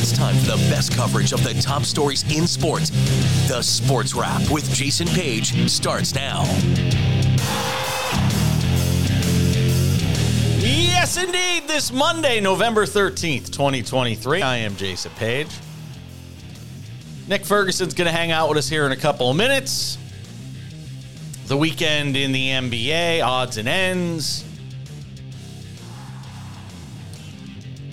It's time for the best coverage of the top stories in sports. The Sports Wrap with Jason Page starts now. Yes, indeed. This Monday, November 13th, 2023. I am Jason Page. Nick Ferguson's going to hang out with us here in a couple of minutes. The weekend in the NBA, odds and ends.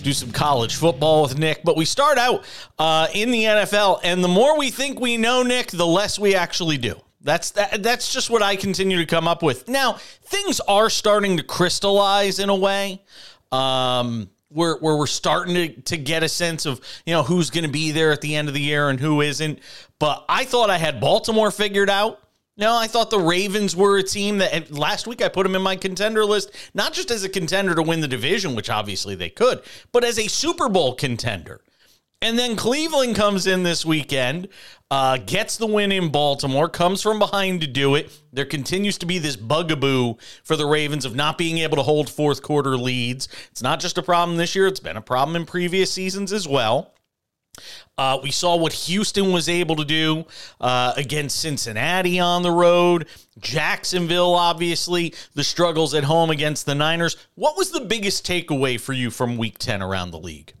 Do some college football with Nick. But we start out uh, in the NFL, and the more we think we know Nick, the less we actually do. That's that, that's just what I continue to come up with. Now things are starting to crystallize in a way. Um, where, where we're starting to, to get a sense of you know who's going to be there at the end of the year and who isn't. But I thought I had Baltimore figured out. No, I thought the Ravens were a team that last week I put them in my contender list, not just as a contender to win the division, which obviously they could, but as a Super Bowl contender. And then Cleveland comes in this weekend, uh, gets the win in Baltimore, comes from behind to do it. There continues to be this bugaboo for the Ravens of not being able to hold fourth quarter leads. It's not just a problem this year, it's been a problem in previous seasons as well. Uh, we saw what Houston was able to do uh, against Cincinnati on the road. Jacksonville, obviously, the struggles at home against the Niners. What was the biggest takeaway for you from week 10 around the league?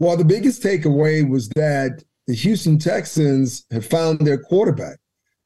Well, the biggest takeaway was that the Houston Texans have found their quarterback.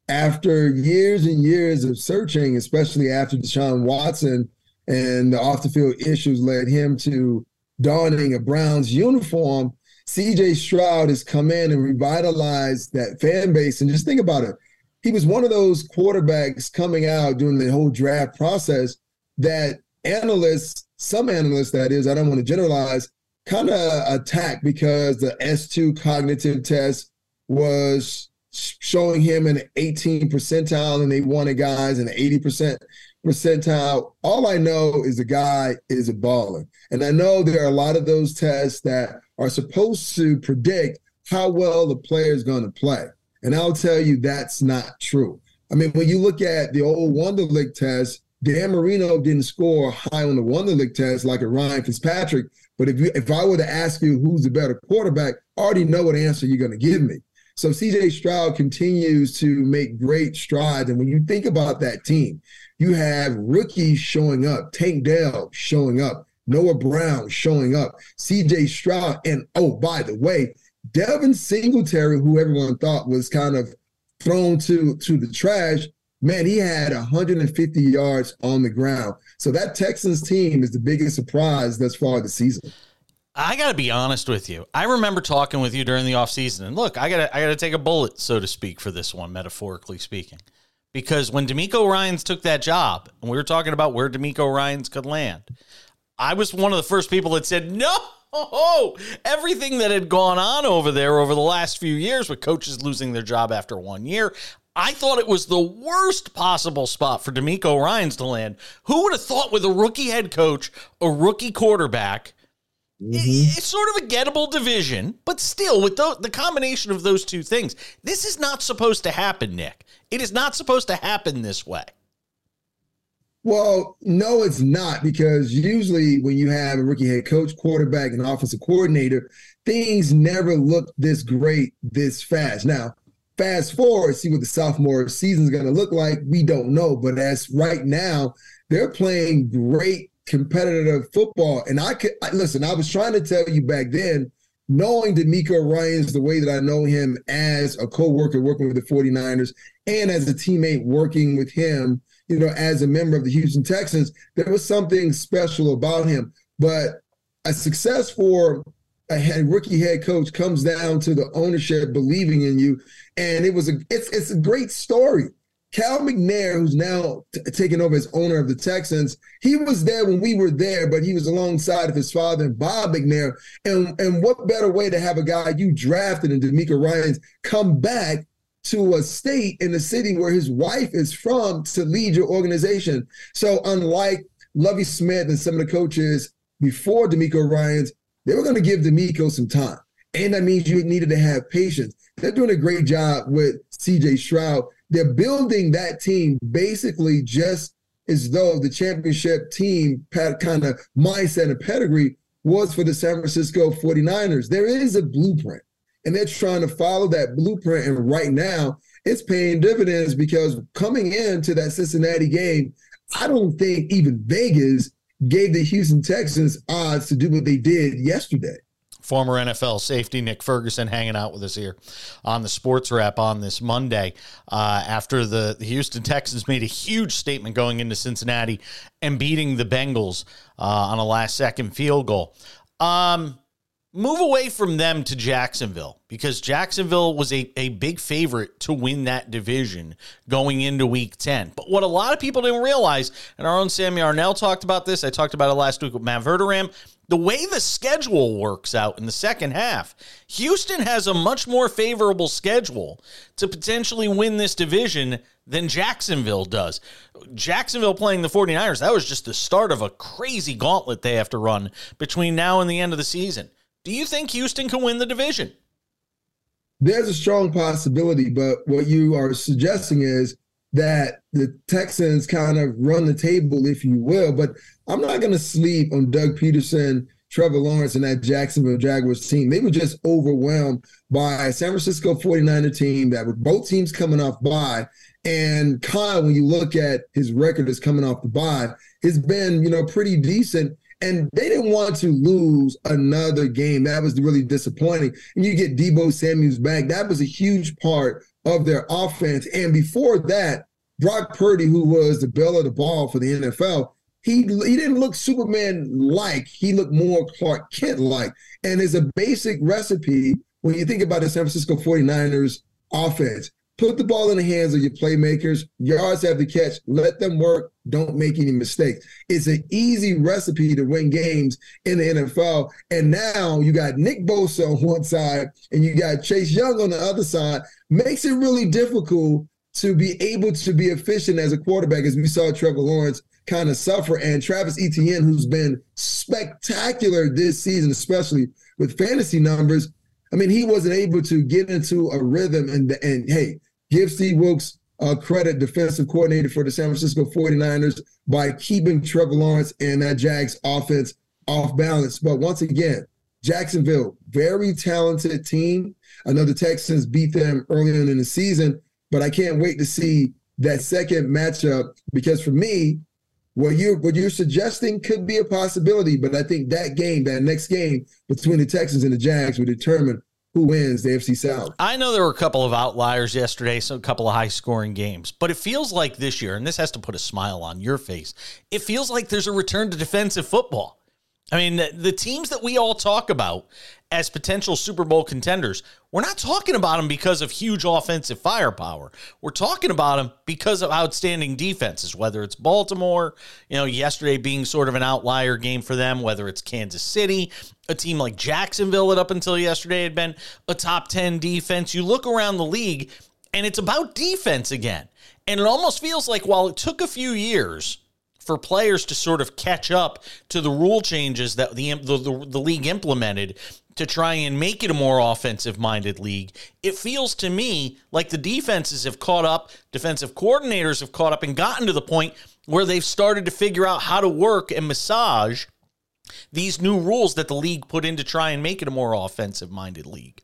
After years and years of searching, especially after Deshaun Watson and the off the field issues led him to donning a Browns uniform, CJ Stroud has come in and revitalized that fan base. And just think about it. He was one of those quarterbacks coming out during the whole draft process that analysts, some analysts, that is, I don't want to generalize, kind of attacked because the S2 cognitive test was showing him an 18 percentile and they wanted guys in an 80 percent percentile. All I know is the guy is a baller. And I know there are a lot of those tests that are supposed to predict how well the player is going to play. And I'll tell you that's not true. I mean, when you look at the old Wonderlic test, Dan Marino didn't score high on the Wonderlic test like a Ryan Fitzpatrick. But if you, if I were to ask you who's the better quarterback, I already know what answer you're going to give me. So CJ Stroud continues to make great strides. And when you think about that team, you have rookies showing up, Tank Dell showing up, Noah Brown showing up, CJ Stroud, and oh, by the way, Devin Singletary, who everyone thought was kind of thrown to to the trash, man, he had 150 yards on the ground. So that Texans team is the biggest surprise thus far this season. I got to be honest with you. I remember talking with you during the offseason. And look, I got to I got to take a bullet so to speak for this one metaphorically speaking. Because when DeMeco Ryans took that job, and we were talking about where DeMeco Ryans could land, I was one of the first people that said, no, everything that had gone on over there over the last few years with coaches losing their job after one year. I thought it was the worst possible spot for DeMeco Ryans to land. Who would have thought with a rookie head coach, a rookie quarterback, mm-hmm. it's sort of a gettable division, but still, with the, the combination of those two things, this is not supposed to happen, Nick. It is not supposed to happen this way. Well, no, it's not because usually when you have a rookie head coach, quarterback, and offensive coordinator, things never look this great this fast. Now, fast forward, see what the sophomore season is going to look like. We don't know, but as right now, they're playing great competitive football. And I could I, listen. I was trying to tell you back then, knowing DeMeco Ryans the way that I know him as a co-worker working with the 49ers and as a teammate working with him you know, as a member of the Houston Texans, there was something special about him. But a success for a rookie head coach comes down to the ownership believing in you, and it was a it's it's a great story. Cal McNair, who's now t- taking over as owner of the Texans, he was there when we were there, but he was alongside of his father, Bob McNair. And and what better way to have a guy you drafted in DeMeco Ryans come back to a state in the city where his wife is from to lead your organization. So unlike Lovie Smith and some of the coaches before DeMeco Ryans, they were going to give DeMeco some time. And that means you needed to have patience. They're doing a great job with CJ Stroud. They're building that team basically just as though the championship team kind of mindset and pedigree was for the San Francisco 49ers. There is a blueprint, and they're trying to follow that blueprint. And right now, it's paying dividends because coming into that Cincinnati game, I don't think even Vegas gave the Houston Texans odds to do what they did yesterday former NFL safety Nick Ferguson hanging out with us here on the Sports Wrap on this Monday uh, after the, the, Houston Texans made a huge statement going into Cincinnati and beating the Bengals uh, on a last second field goal. Um, move away from them to Jacksonville because Jacksonville was a, a big favorite to win that division going into week 10. But what a lot of people didn't realize, and our own Sammy Arnell talked about this, I talked about it last week with Matt Verderame, the way the schedule works out in the second half, Houston has a much more favorable schedule to potentially win this division than Jacksonville does. Jacksonville playing the 49ers, that was just the start of a crazy gauntlet they have to run between now and the end of the season. Do you think Houston can win the division? There's a strong possibility, but what you are suggesting is that the Texans kind of run the table, if you will. But I'm not going to sleep on Doug Pederson, Trevor Lawrence, and that Jacksonville Jaguars team. They were just overwhelmed by a San Francisco 49er team that were both teams coming off bye. And Kyle, when you look at his record as coming off the bye, it's been, you know, pretty decent. And they didn't want to lose another game. That was really disappointing. And you get Deebo Samuels back. That was a huge part of their offense. And before that, Brock Purdy, who was the belle of the ball for the NFL, he he didn't look Superman like. He looked more Clark Kent like. And it's a basic recipe when you think about the San Francisco 49ers offense. Put the ball in the hands of your playmakers. Yards have the catch. Let them work. Don't make any mistakes. It's an easy recipe to win games in the NFL. And now you got Nick Bosa on one side and you got Chase Young on the other side. Makes it really difficult to be able to be efficient as a quarterback, as we saw Trevor Lawrence kind of suffer, and Travis Etienne, who's been spectacular this season, especially with fantasy numbers. I mean, he wasn't able to get into a rhythm and and hey, give Steve Wilks uh, credit, defensive coordinator for the San Francisco 49ers, by keeping Trevor Lawrence and that Jags offense off balance. But once again, Jacksonville, very talented team. I know the Texans beat them earlier in the season, but I can't wait to see that second matchup because for me, what you're what you're suggesting could be a possibility, but I think that game, that next game between the Texans and the Jags, will determine who wins the AFC South. I know there were a couple of outliers yesterday, so a couple of high scoring games, but it feels like this year, and this has to put a smile on your face. It feels like there's a return to defensive football. I mean, the, the, teams that we all talk about as potential Super Bowl contenders, we're not talking about them because of huge offensive firepower. We're talking about them because of outstanding defenses, whether it's Baltimore, you know, yesterday being sort of an outlier game for them, whether it's Kansas City, a team like Jacksonville that up until yesterday had been a top 10 defense. You look around the league and it's about defense again. And it almost feels like while it took a few years for players to sort of catch up to the rule changes that the, the, the, the league implemented to try and make it a more offensive minded league. It feels to me like the defenses have caught up, defensive coordinators have caught up and gotten to the point where they've started to figure out how to work and massage these new rules that the league put in to try and make it a more offensive minded league.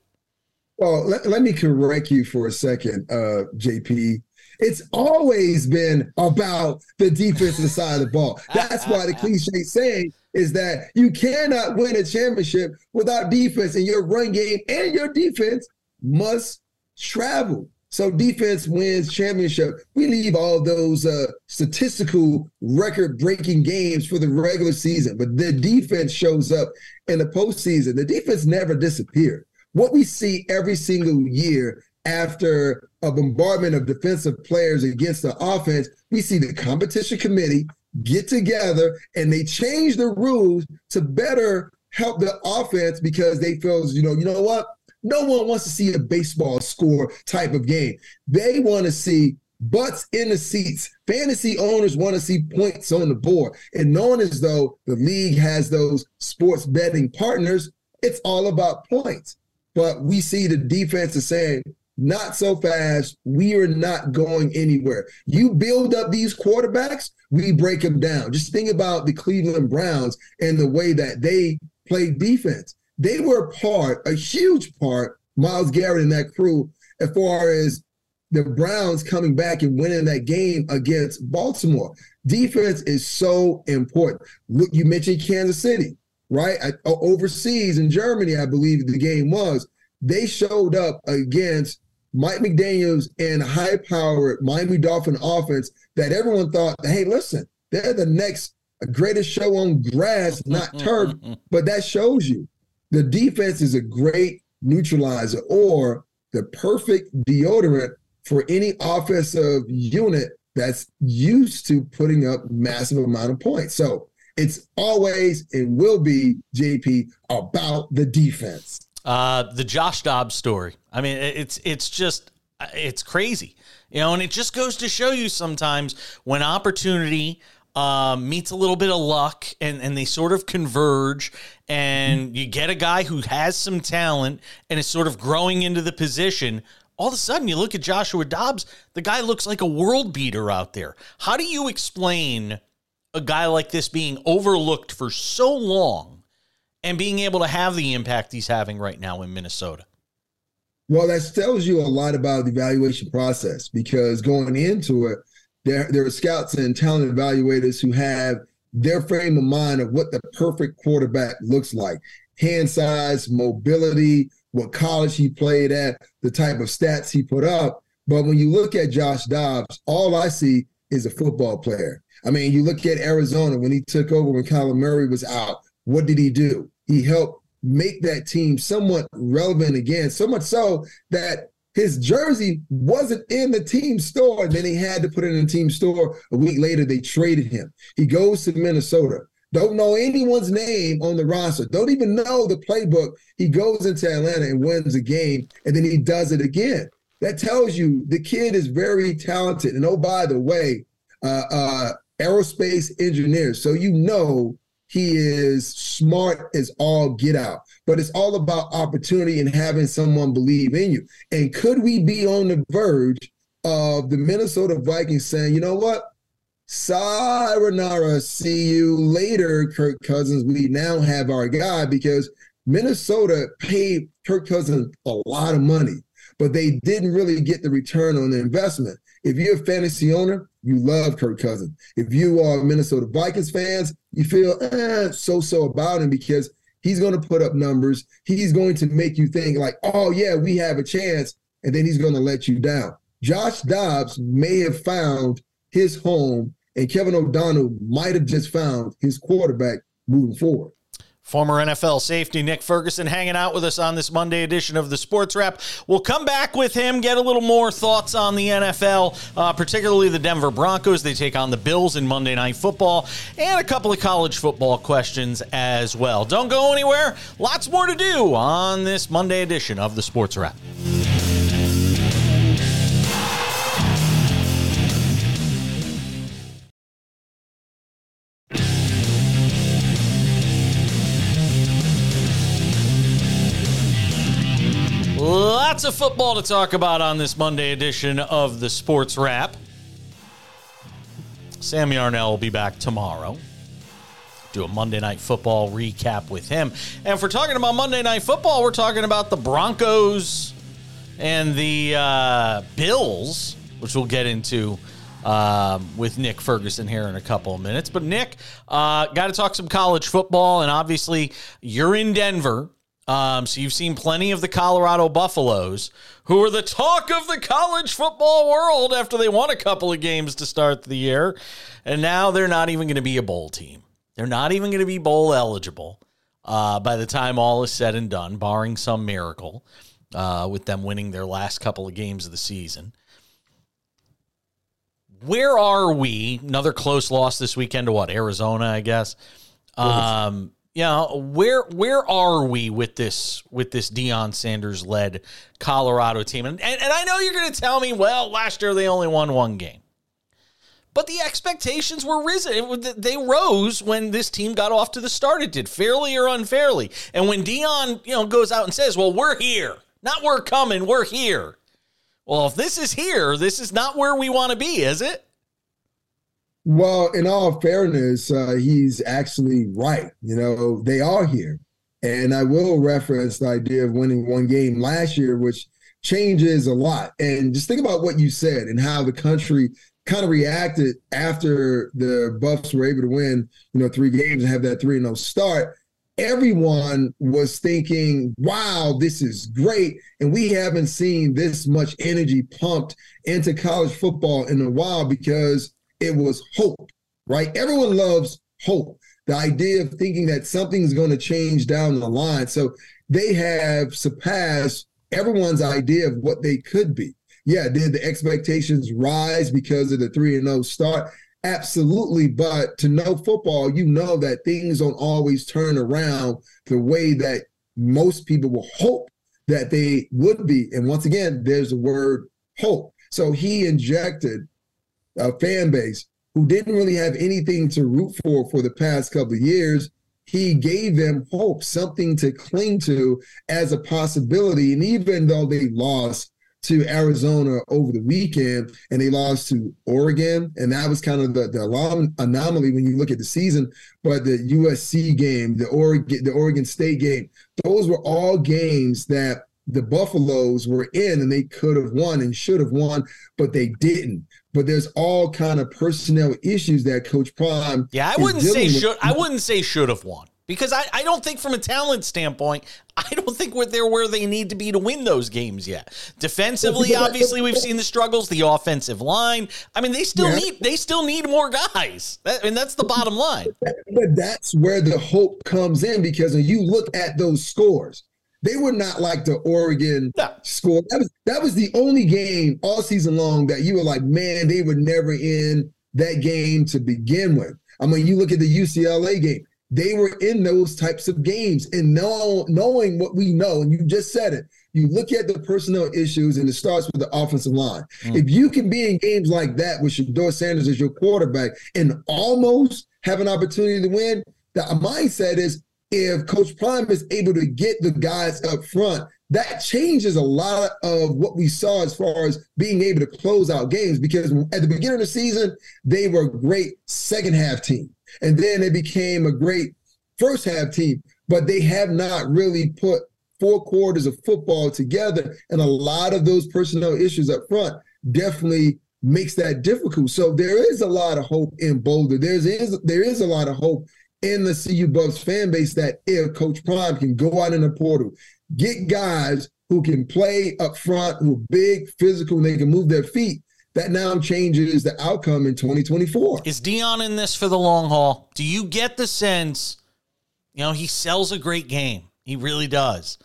Well, let, let me correct you for a second, uh, JP. It's always been about the defensive side of the ball. That's why the cliche saying is that you cannot win a championship without defense, and your run game and your defense must travel. So defense wins championship. We leave all those uh, statistical record-breaking games for the regular season, but the defense shows up in the postseason. The defense never disappeared. What we see every single year after a bombardment of defensive players against the offense, we see the competition committee get together and they change the rules to better help the offense because they feel, you know, you know what? No one wants to see a baseball score type of game. They want to see butts in the seats. Fantasy owners want to see points on the board. And knowing as though the league has those sports betting partners, it's all about points. But we see the defense is saying, not so fast. We are not going anywhere. You build up these quarterbacks, we break them down. Just think about the Cleveland Browns and the way that they played defense. They were part, a huge part, Myles Garrett and that crew, as far as the Browns coming back and winning that game against Baltimore. Defense is so important. Look, you mentioned Kansas City, right? I, uh, overseas in Germany, I believe the game was. They showed up against Mike McDaniel's and high-powered Miami Dolphin offense that everyone thought, hey, listen, they're the next greatest show on grass, not turf. but that shows you the defense is a great neutralizer or the perfect deodorant for any offensive unit that's used to putting up massive amount of points. So it's always and will be JP about the defense. Uh, the Josh Dobbs story. I mean, it's it's just it's crazy, you know, and it just goes to show you sometimes when opportunity um, meets a little bit of luck and, and they sort of converge and you get a guy who has some talent and is sort of growing into the position all of a sudden you look at Joshua Dobbs, the guy looks like a world beater out there. How do you explain a guy like this being overlooked for so long and being able to have the impact he's having right now in Minnesota? Well, that tells you a lot about the evaluation process because going into it, there, there are scouts and talent evaluators who have their frame of mind of what the perfect quarterback looks like hand size, mobility, what college he played at, the type of stats he put up. But when you look at Josh Dobbs, all I see is a football player. I mean, you look at Arizona when he took over when Kyler Murray was out. What did he do? He helped make that team somewhat relevant again, so much so that his jersey wasn't in the team store. And then he had to put it in the team store. A week later, they traded him. He goes to Minnesota don't know anyone's name on the roster, don't even know the playbook. He goes into Atlanta and wins a game, and then he does it again. That tells you the kid is very talented. And oh, by the way, uh, uh, aerospace engineer. So you know he is smart as all get out. But it's all about opportunity and having someone believe in you. And could we be on the verge of the Minnesota Vikings saying, you know what? Sayonara, see you later, Kirk Cousins. We now have our guy because Minnesota paid Kirk Cousins a lot of money, but they didn't really get the return on the investment. If you're a fantasy owner, you love Kirk Cousins. If you are Minnesota Vikings fans, you feel eh, so-so about him because he's going to put up numbers. He's going to make you think like, oh yeah, we have a chance, and then he's going to let you down. Josh Dobbs may have found his home and Kevin O'Connell might have just found his quarterback moving forward. Former NFL safety Nick Ferguson hanging out with us on this Monday edition of the Sports Wrap. We'll come back with him, get a little more thoughts on the NFL, uh, particularly the Denver Broncos. They take on the Bills in Monday Night Football, and a couple of college football questions as well. Don't go anywhere. Lots more to do on this Monday edition of the Sports Wrap. Lots of football to talk about on this Monday edition of the Sports Wrap. Sam Yarnell will be back tomorrow. Do a Monday Night Football recap with him. And if we're talking about Monday Night Football, we're talking about the Broncos and the uh, Bills, which we'll get into um, with Nick Ferguson here in a couple of minutes. But Nick, uh, got to talk some college football, and obviously you're in Denver. Um, so you've seen plenty of the Colorado Buffaloes, who are the talk of the college football world after they won a couple of games to start the year. And now they're not even going to be a bowl team. They're not even going to be bowl eligible uh, by the time all is said and done, barring some miracle uh, with them winning their last couple of games of the season. Where are we? Another close loss this weekend to what? Arizona, I guess. Um, yeah, where where are we with this with this Deion Sanders led Colorado team? And, and, and I know you're going to tell me, well, last year they only won one game, but the expectations were risen. They rose when this team got off to the start. It did fairly or unfairly. And when Deion, you know, goes out and says, "Well, we're here, not we're coming, we're here." Well, if this is here, this is not where we want to be, is it? Well, in all fairness, uh, he's actually right. You know, they are here. And I will reference the idea of winning one game last year, which changes a lot. And just think about what you said and how the country kind of reacted after the Buffs were able to win, you know, three games and have that 3 0 start everyone was thinking, wow, this is great. And we haven't seen this much energy pumped into college football in a while because it was hope, right? Everyone loves hope. The idea of thinking that something's going to change down the line. So they have surpassed everyone's idea of what they could be. Yeah, did the expectations rise because of the 3 and 0 start? Absolutely. But to know football, you know that things don't always turn around the way that most people will hope that they would be. And once again, there's the word hope. So he injected a fan base who didn't really have anything to root for for the past couple of years. He gave them hope, something to cling to as a possibility. And even though they lost to Arizona over the weekend and they lost to Oregon. And that was kind of the, the anomaly when you look at the season. But the USC game, the Oregon, the Oregon State game, those were all games that the Buffaloes were in and they could have won and should have won, but they didn't. But there's all kind of personnel issues that Coach Prime. Yeah, I wouldn't say should. I wouldn't say should have won because I, I don't think from a talent standpoint, I don't think we're there where they need to be to win those games yet. Defensively, obviously, we've seen the struggles. The offensive line, I mean, they still yeah. need they still need more guys, that, and that's the bottom line. But that's where the hope comes in because when you look at those scores, they were not like the Oregon no. score. That was that was the only game all season long that you were like, man, they were never in that game to begin with. I mean, you look at the UCLA game they were in those types of games and know, knowing what we know, and you just said it. You look at the personnel issues, and it starts with the offensive line. Mm. If you can be in games like that with Shedeur Sanders as your quarterback and almost have an opportunity to win, the mindset is if Coach Prime is able to get the guys up front, that changes a lot of what we saw as far as being able to close out games. Because at the beginning of the season, they were a great second half team. And then they became a great first half team, but they have not really put four quarters of football together. And a lot of those personnel issues up front definitely makes that difficult. So there is a lot of hope in Boulder. There's is there is a lot of hope in the CU Buffs fan base that if Coach Prime can go out in the portal, get guys who can play up front, who are big, physical, and they can move their feet, that now changes the outcome in 2024. Is Deion in this for the long haul? Do you get the sense, you know, he sells a great game. He really does.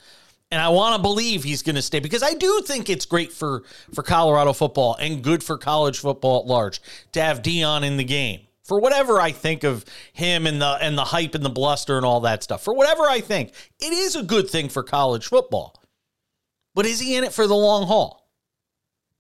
And I want to believe he's going to stay because I do think it's great for for Colorado football and good for college football at large to have Deion in the game. For whatever I think of him and the and the hype and the bluster and all that stuff. For whatever I think, it is a good thing for college football. But is he in it for the long haul?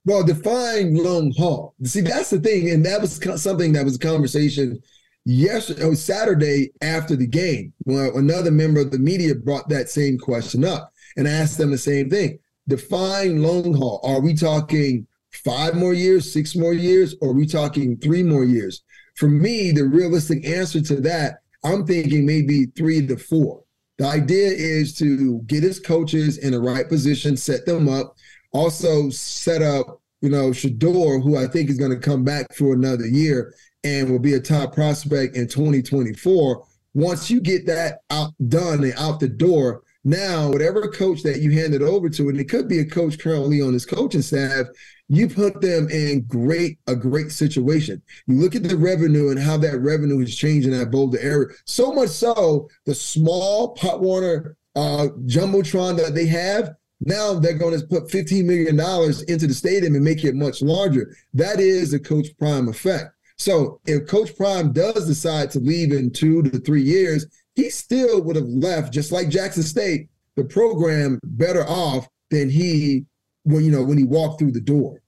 Well, define long haul. See, that's the thing, and that was something that was a conversation yesterday, or oh, Saturday after the game. Well, another member of the media brought that same question up and asked them the same thing. Define long haul. Are we talking five more years, six more years, or are we talking three more years? For me, the realistic answer to that, I'm thinking maybe three to four. The idea is to get his coaches in the right position, set them up, also set up, you know, Shedeur, who I think is going to come back for another year and will be a top prospect in 2024. Once you get that out done and out the door, now whatever coach that you handed over to, and it could be a coach currently on his coaching staff, you put them in great a great situation. You look at the revenue and how that revenue is changing that Boulder area. So much so, the small Pop Warner uh, jumbotron that they have now they're going to put $15 million into the stadium and make it much larger. That is the Coach Prime effect. So if Coach Prime does decide to leave in two to three years, he still would have left, just like Jackson State, the program better off than he when you know when he walked through the door.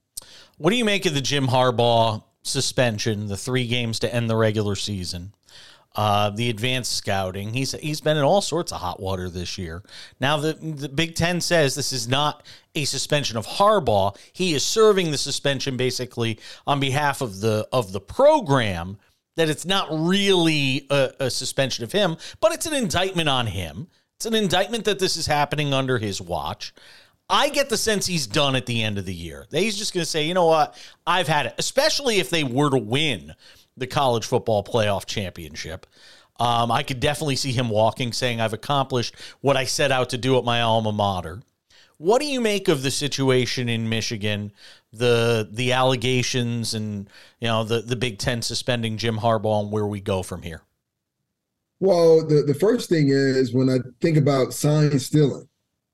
What do you make of the Jim Harbaugh suspension, the three games to end the regular season? uh, the advanced scouting. He's he's been in all sorts of hot water this year. Now the the Big Ten says this is not a suspension of Harbaugh. He is serving the suspension basically on behalf of the of the program. That it's not really a, a suspension of him, but it's an indictment on him. It's It's an indictment that this is happening under his watch. I get the sense he's done at the end of the year. He's just going to say, you know what? I've had it, especially if they were to win the college football playoff championship. Um, I could definitely see him walking, saying, I've accomplished what I set out to do at my alma mater. What do you make of the situation in Michigan, the the allegations, and you know the the Big Ten suspending Jim Harbaugh, and where we go from here? Well, the, the first thing is when I think about sign stealing,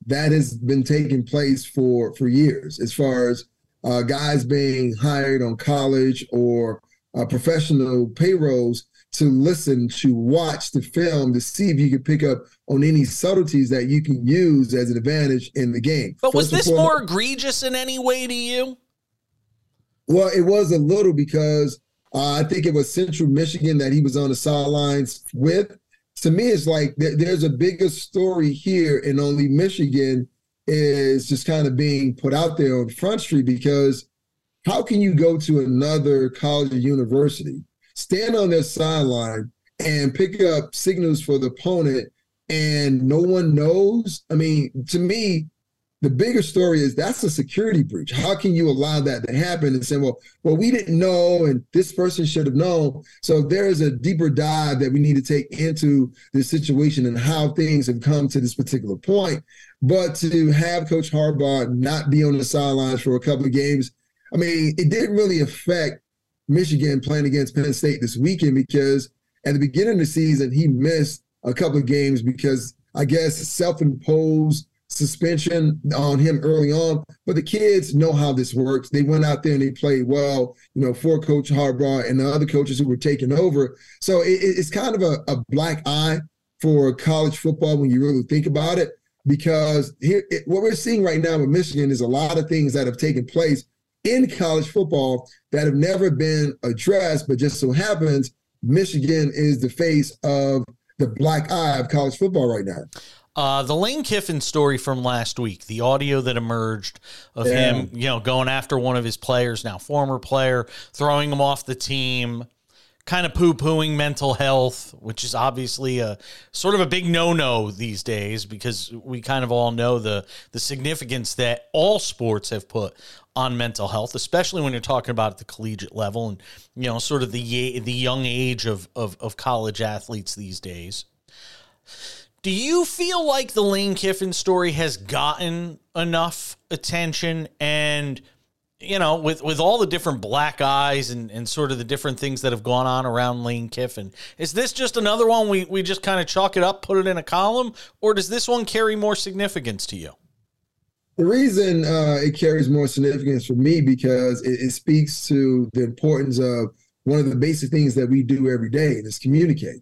that has been taking place for for years. As far as uh, guys being hired on college or uh, professional payrolls to listen, to watch the film, to see if you can pick up on any subtleties that you can use as an advantage in the game. But First was this more egregious in any way to you? Well, it was a little because uh, I think it was Central Michigan that he was on the sidelines with. To me, it's like th- there's a bigger story here, and only Michigan is just kind of being put out there on Front Street because how can you go to another college or university stand on their sideline and pick up signals for the opponent and no one knows. I mean, to me, the bigger story is that's a security breach. How can you allow that to happen and say, well, well, we didn't know, and this person should have known. So there is a deeper dive that we need to take into the situation and how things have come to this particular point. But to have Coach Harbaugh not be on the sidelines for a couple of games, I mean, it didn't really affect Michigan playing against Penn State this weekend because at the beginning of the season, he missed a couple of games because I guess self-imposed suspension on him early on. But the kids know how this works. They went out there and they played well, you know, for Coach Harbaugh and the other coaches who were taking over. So it, it's kind of a, a, black eye for college football when you really think about it. Because here, it, what we're seeing right now with Michigan is a lot of things that have taken place in college football that have never been addressed, but just so happens Michigan is the face of the black eye of college football right now. Uh, the Lane Kiffin story from last week, the audio that emerged of yeah. him, you know, going after one of his players, now former player, throwing him off the team, kind of poo pooing mental health, which is obviously a sort of a big no no these days because we kind of all know the the significance that all sports have put on mental health, especially when you're talking about at the collegiate level and you know sort of the the young age of of, of college athletes these days. Do you feel like the Lane Kiffin story has gotten enough attention and you know, with with all the different black eyes and, and sort of the different things that have gone on around Lane Kiffin, is this just another one we, we just kind of chalk it up, put it in a column, or does this one carry more significance to you? The reason uh, it carries more significance for me because it, it, speaks to the importance of one of the basic things that we do every day, is communicate.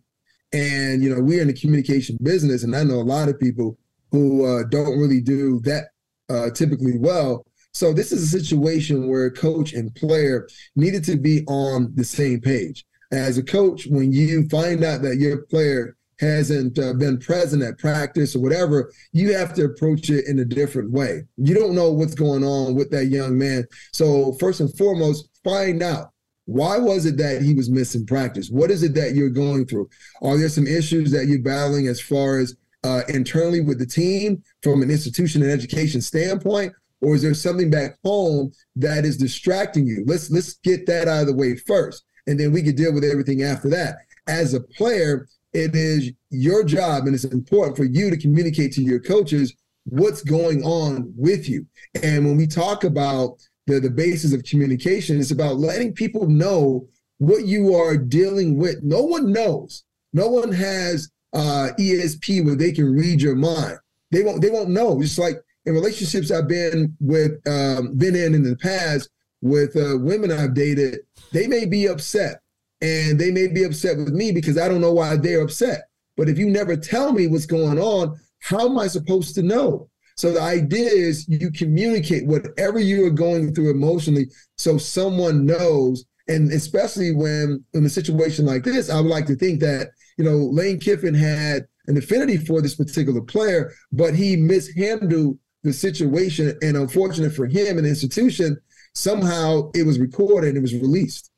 And you know, we're in the communication business, and I know a lot of people who uh, don't really do that uh, typically well so this is a situation where coach and player needed to be on the same page. As a coach, when you find out that your player hasn't uh, been present at practice or whatever, you have to approach it in a different way. You don't know what's going on with that young man. So first and foremost, find out why was it that he was missing practice? What is it that you're going through? Are there some issues that you're battling as far as uh, internally with the team from an institution and education standpoint? or is there something back home that is distracting you? Let's let's get that out of the way first, and then we can deal with everything after that. As a player, it is your job, and it's important for you to communicate to your coaches what's going on with you. And when we talk about the the basis of communication, it's about letting people know what you are dealing with. No one knows. No one has uh, ESP where they can read your mind. They won't. They won't know. It's like in relationships I've been with, um, been in in the past with uh, women I've dated, they may be upset and they may be upset with me because I don't know why they're upset. But if you never tell me what's going on, how am I supposed to know? So the idea is you communicate whatever you are going through emotionally so someone knows. And especially when in a situation like this, I would like to think that, you know, Lane Kiffin had an affinity for this particular player, but he mishandled the situation. And unfortunate for him and the institution, somehow it was recorded and it was released.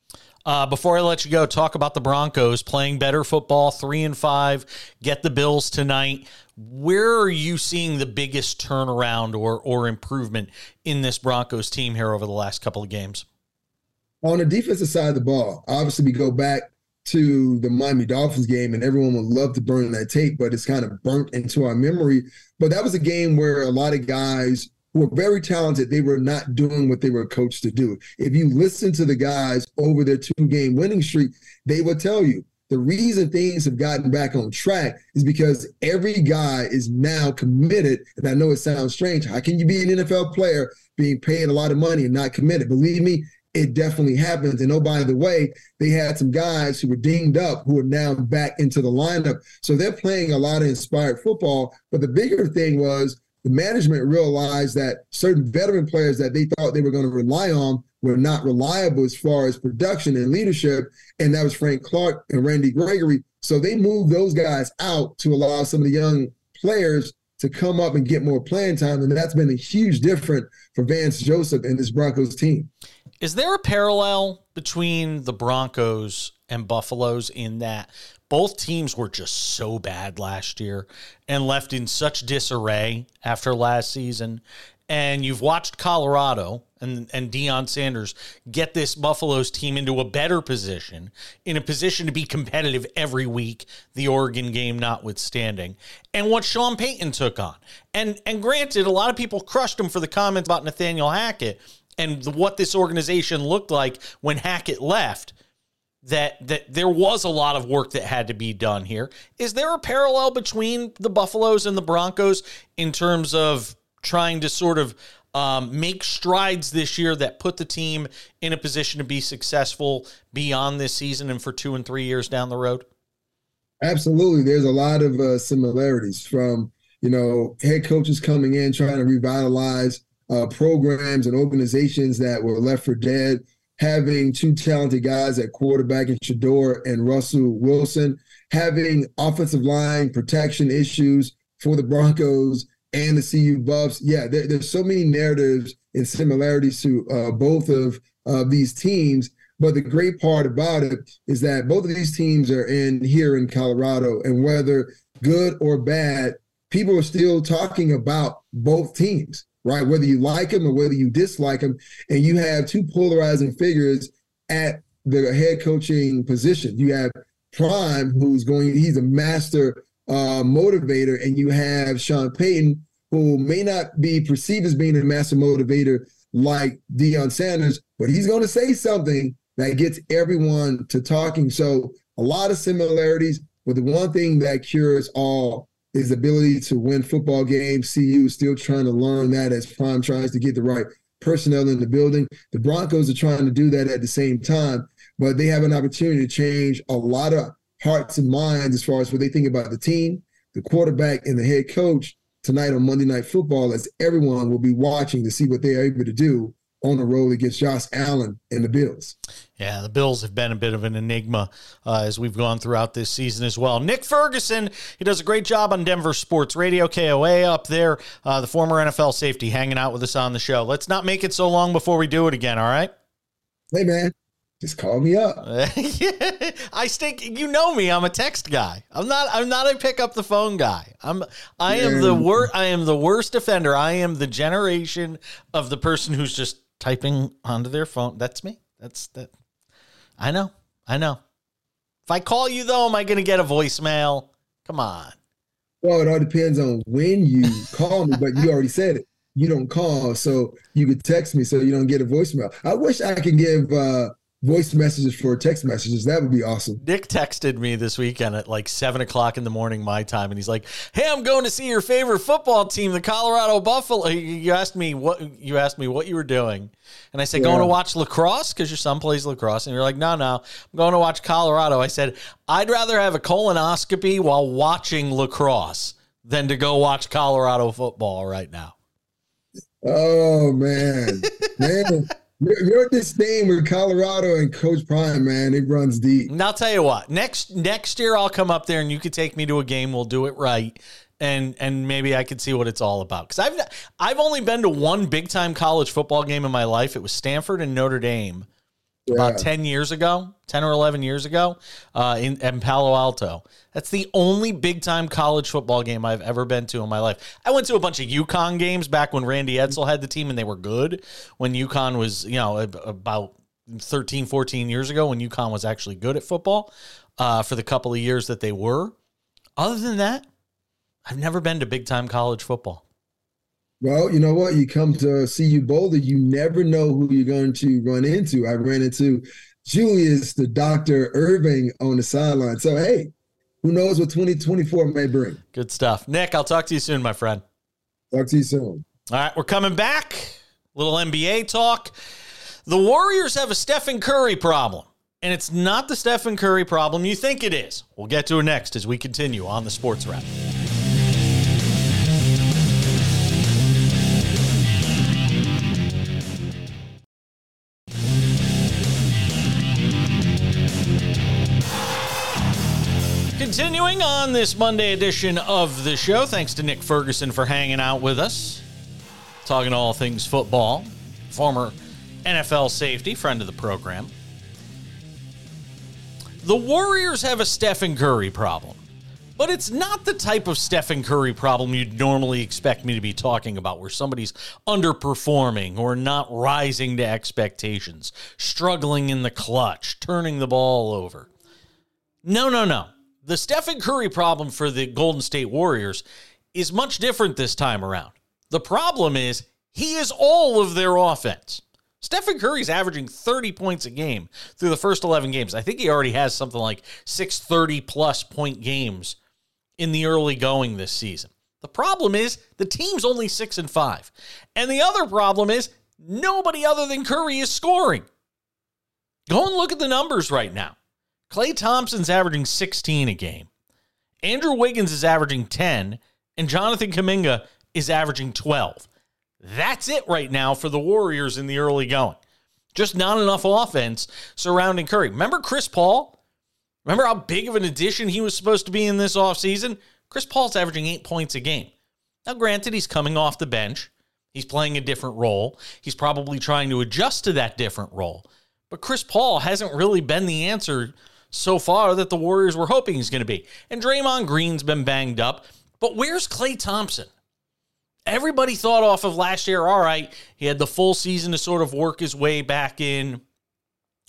Uh, before I let you go, talk about the Broncos playing better football, three and five. Get the Bills tonight. Where are you seeing the biggest turnaround or or improvement in this Broncos team here over the last couple of games? On the defensive side of the ball, obviously we go back to the Miami Dolphins game, and everyone would love to burn that tape, but it's kind of burnt into our memory. But that was a game where a lot of guys who were very talented, they were not doing what they were coached to do. If you listen to the guys over their two game winning streak, they will tell you the reason things have gotten back on track is because every guy is now committed. And I know it sounds strange. How can you be an NFL player being paid a lot of money and not committed? Believe me, it definitely happens. And oh, by the way, they had some guys who were dinged up who are now back into the lineup. So they're playing a lot of inspired football. But the bigger thing was the management realized that certain veteran players that they thought they were going to rely on were not reliable as far as production and leadership. And that was Frank Clark and Randy Gregory. So they moved those guys out to allow some of the young players to come up and get more playing time. And that's been a huge difference for Vance Joseph and this Broncos team. Is there a parallel between the Broncos and Buffaloes in that both teams were just so bad last year and left in such disarray after last season? And you've watched Colorado and, and Deion Sanders get this Buffaloes team into a better position, in a position to be competitive every week, the Oregon game notwithstanding, and what Sean Payton took on. And and granted, a lot of people crushed him for the comments about Nathaniel Hackett and what this organization looked like when Hackett left. That that there was a lot of work that had to be done here. Is there a parallel between the Buffaloes and the Broncos in terms of trying to sort of um, make strides this year that put the team in a position to be successful beyond this season and for two and three years down the road? Absolutely. There's a lot of uh, similarities from, you know, head coaches coming in trying to revitalize uh, programs and organizations that were left for dead, having two talented guys at quarterback in Shedeur and Russell Wilson, having offensive line protection issues for the Broncos and the CU Buffs. Yeah, there, there's so many narratives and similarities to uh, both of uh, these teams. But the great part about it is that both of these teams are in here in Colorado, and whether good or bad, people are still talking about both teams, right? Whether you like them or whether you dislike them, and you have two polarizing figures at the head coaching position. You have Prime, who's going, he's a master uh, motivator, and you have Sean Payton, who may not be perceived as being a master motivator like Deion Sanders, but he's going to say something that gets everyone to talking. So a lot of similarities, but the one thing that cures all is the ability to win football games. CU is still trying to learn that as Prime tries to get the right personnel in the building. The Broncos are trying to do that at the same time, but they have an opportunity to change a lot of hearts and minds as far as what they think about the team, the quarterback, and the head coach tonight on Monday Night Football, as everyone will be watching to see what they are able to do on the road against Josh Allen and the Bills. Yeah, the Bills have been a bit of an enigma uh, as we've gone throughout this season as well. Nick Ferguson, he does a great job on Denver Sports Radio, KOA up there, uh, the former NFL safety, hanging out with us on the show. Let's not make it so long before we do it again, all right? Hey, man. Just call me up. I think you know me. I'm a text guy. I'm not. I'm not a pick up the phone guy. I'm. I am the worst. I am the worst offender. I am the generation of the person who's just typing onto their phone. That's me. That's that. I know. I know. If I call you though, am I going to get a voicemail? Come on. Well, it all depends on when you call me, but you already said it. You don't call, so you could text me, so you don't get a voicemail. I wish I could give. uh voice messages for text messages. That would be awesome. Nick texted me this weekend at like seven o'clock in the morning my time, and he's like, "Hey, I'm going to see your favorite football team, the Colorado Buffalo." You asked me what you asked me what you were doing, and I said, yeah. "Going to watch lacrosse because your son plays lacrosse." And you're like, "No, no, I'm going to watch Colorado." I said, "I'd rather have a colonoscopy while watching lacrosse than to go watch Colorado football right now." Oh man, man. Your disdain with Colorado and Coach Prime, man, it runs deep. And I'll tell you what. Next next year, I'll come up there and you could take me to a game. We'll do it right, and and maybe I could see what it's all about. Because I've I've only been to one big time college football game in my life. It was Stanford and Notre Dame, about 10 years ago, 10 or 11 years ago, uh, in, in Palo Alto. That's the only big time college football game I've ever been to in my life. I went to a bunch of UConn games back when Randy Edsall had the team and they were good. When UConn was, you know, about 13, 14 years ago, when UConn was actually good at football uh, for the couple of years that they were. Other than that, I've never been to big time college football. Well, you know what? You come to CU Boulder, you never know who you're going to run into. I ran into Julius, the Dr. Erving on the sideline. So, hey, who knows what 2024 may bring? Good stuff. Nick, I'll talk to you soon, my friend. Talk to you soon. All right, we're coming back. Little NBA talk. The Warriors have a Stephen Curry problem, and it's not the Stephen Curry problem you think it is. We'll get to it next as we continue on the Sports Wrap. Continuing on this Monday edition of the show, thanks to Nick Ferguson for hanging out with us, talking all things football. Former NFL safety, friend of the program. The Warriors have a Stephen Curry problem, but it's not the type of Stephen Curry problem you'd normally expect me to be talking about, where somebody's underperforming or not rising to expectations, struggling in the clutch, turning the ball over. No, no, no the Stephen Curry problem for the Golden State Warriors is much different this time around. The problem is he is all of their offense. Stephen Curry's averaging 30 points a game through the first 11 games. I think he already has something like 630 plus point games in the early going this season. The problem is the team's only 6 and 5. And the other problem is nobody other than Curry is scoring. Go and look at the numbers right now. Klay Thompson's averaging 16 a game. Andrew Wiggins is averaging 10, and Jonathan Kuminga is averaging 12. That's it right now for the Warriors in the early going. Just not enough offense surrounding Curry. Remember Chris Paul? Remember how big of an addition he was supposed to be in this offseason? Chris Paul's averaging eight points a game. Now, granted, he's coming off the bench. He's playing a different role. He's probably trying to adjust to that different role. But Chris Paul hasn't really been the answer so far that the Warriors were hoping he's going to be. And Draymond Green's been banged up. But where's Klay Thompson? Everybody thought off of last year, all right, he had the full season to sort of work his way back in,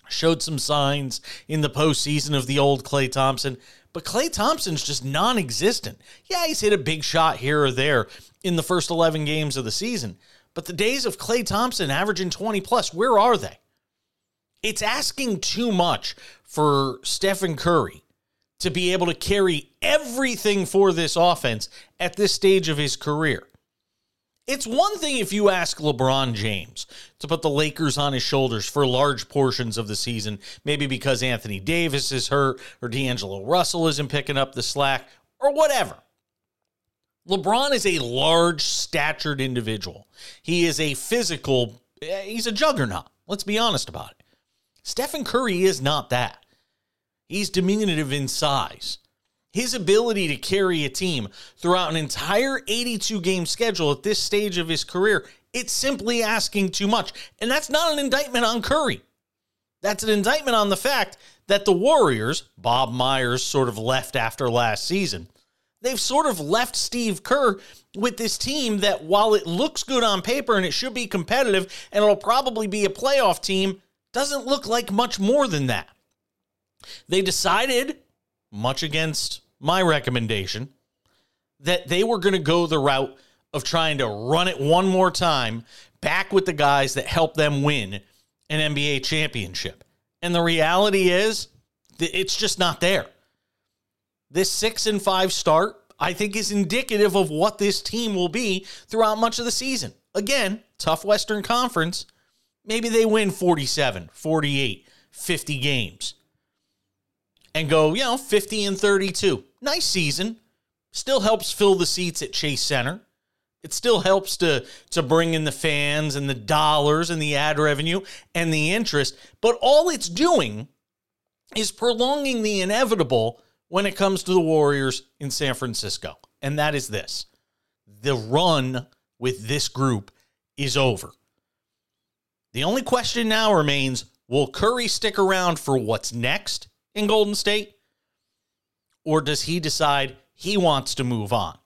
showed some signs in the postseason of the old Klay Thompson. But Klay Thompson's just non existent. Yeah, he's hit a big shot here or there in the first 11 games of the season. But the days of Klay Thompson averaging 20 plus, where are they? It's asking too much for Stephen Curry to be able to carry everything for this offense at this stage of his career. It's one thing if you ask LeBron James to put the Lakers on his shoulders for large portions of the season, maybe because Anthony Davis is hurt or D'Angelo Russell isn't picking up the slack or whatever. LeBron is a large statured individual. He is a physical, eh, he's a juggernaut. Let's be honest about it. Stephen Curry is not that. He's diminutive in size. His ability to carry a team throughout an entire 82 game schedule at this stage of his career, it's simply asking too much. And that's not an indictment on Curry. That's an indictment on the fact that the Warriors, Bob Myers sort of left after last season, they've sort of left Steve Kerr with this team that while it looks good on paper and it should be competitive and it'll probably be a playoff team, doesn't look like much more than that. They decided, much against my recommendation, that they were going to go the route of trying to run it one more time back with the guys that helped them win an NBA championship. And the reality is, it's just not there. This six and five start, I think, is indicative of what this team will be throughout much of the season. Again, tough Western Conference. Maybe they win 47, 48, 50 games and go, you know, 50 and 32. Nice season. Still helps fill the seats at Chase Center. It still helps to to bring in the fans and the dollars and the ad revenue and the interest, but all it's doing is prolonging the inevitable when it comes to the Warriors in San Francisco. And that is this. The run with this group is over. The only question now remains Will Curry stick around for what's next in Golden State? Or does he decide he wants to move on?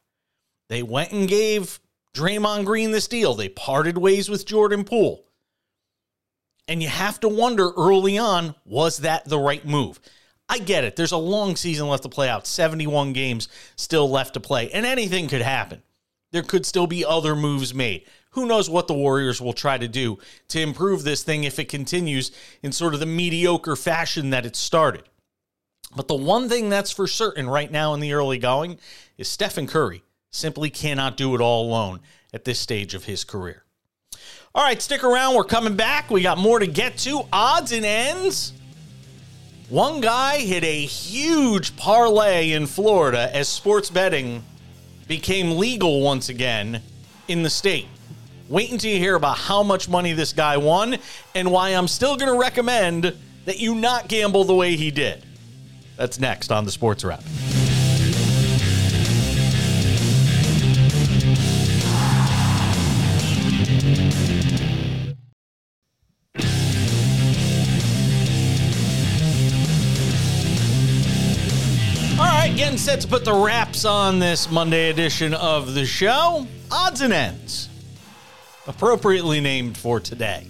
They went and gave Draymond Green this deal. They parted ways with Jordan Poole. And you have to wonder early on was that the right move? I get it. There's a long season left to play out, 71 games still left to play, and anything could happen. There could still be other moves made. Who knows what the Warriors will try to do to improve this thing if it continues in sort of the mediocre fashion that it started. But the one thing that's for certain right now in the early going is Stephen Curry simply cannot do it all alone at this stage of his career. All right, stick around. We're coming back. We got more to get to. Odds and ends. One guy hit a huge parlay in Florida as sports betting became legal once again in the state. Wait until you hear about how much money this guy won and why I'm still going to recommend that you not gamble the way he did. That's next on the Sports Wrap. All right, getting set to put the wraps on this Monday edition of the show. Odds and ends, appropriately named for today.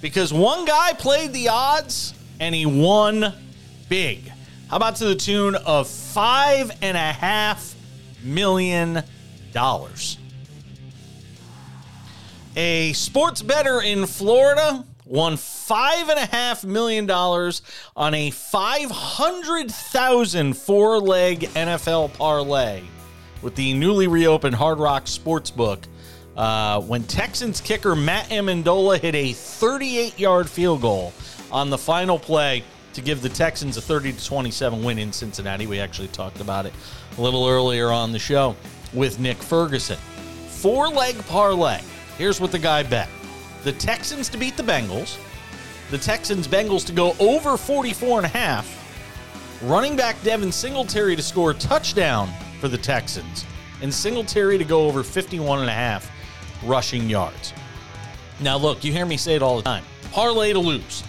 Because one guy played the odds and he won big. How about to the tune of five and a half million dollars? A sports bettor in Florida won five and a half million dollars on a 500,000 four leg NFL parlay with the newly reopened Hard Rock Sportsbook. Uh, when Texans kicker Matt Ammendola hit a 38 yard field goal on the final play to give the Texans a 30 to 27 win in Cincinnati. We actually talked about it a little earlier on the show with Nick Ferguson. Four leg parlay. Here's what the guy bet the Texans to beat the Bengals, the Texans Bengals to go over 44 and a half, running back Devin Singletary to score a touchdown for the Texans, and Singletary to go over 51 and a half rushing yards. Now, look, you hear me say it all the time parlay to lose.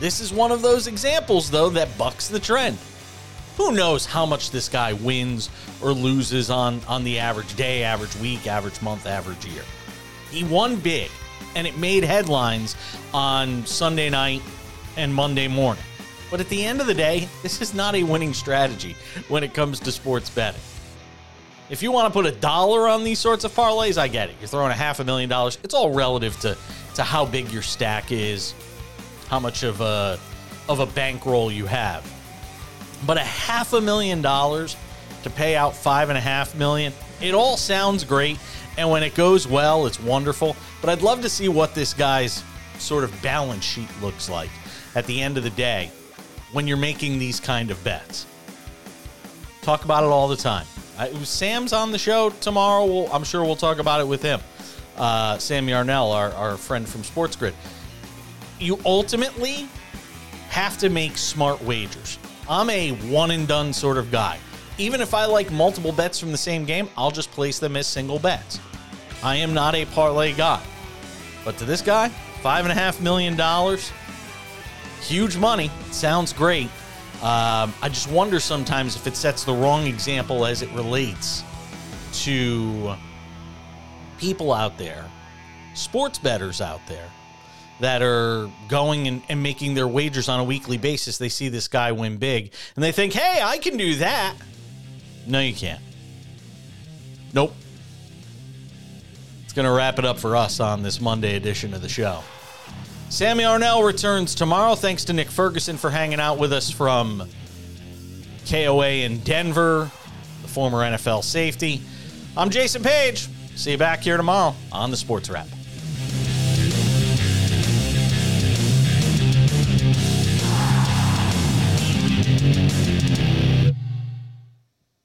This is one of those examples, though, that bucks the trend. Who knows how much this guy wins or loses on, on the average day, average week, average month, average year? He won big, and it made headlines on Sunday night and Monday morning. But at the end of the day, this is not a winning strategy when it comes to sports betting. If you want to put a dollar on these sorts of parlays, I get it. You're throwing a half a million dollars. It's all relative to, to how big your stack is, how much of a of a bankroll you have. But a half a million dollars to pay out five and a half million, it all sounds great. And when it goes well, it's wonderful. But I'd love to see what this guy's sort of balance sheet looks like at the end of the day when you're making these kind of bets. Talk about it all the time. I, Sam's on the show tomorrow. We'll, I'm sure we'll talk about it with him. Uh, Sam Yarnell, our, our friend from Sports Grid. You ultimately have to make smart wagers. I'm a one and done sort of guy. Even if I like multiple bets from the same game, I'll just place them as single bets. I am not a parlay guy. But to this guy, five and a half million dollars, huge money. Sounds great. Um, I just wonder sometimes if it sets the wrong example as it relates to people out there, sports bettors out there that are going and, and making their wagers on a weekly basis. They see this guy win big and they think, hey, I can do that. No, you can't. Nope. It's going to wrap it up for us on this Monday edition of the show. Sam Yarnell returns tomorrow. Thanks to Nick Ferguson for hanging out with us from KOA in Denver, the former NFL safety. I'm Jason Page. See you back here tomorrow on the Sports Wrap.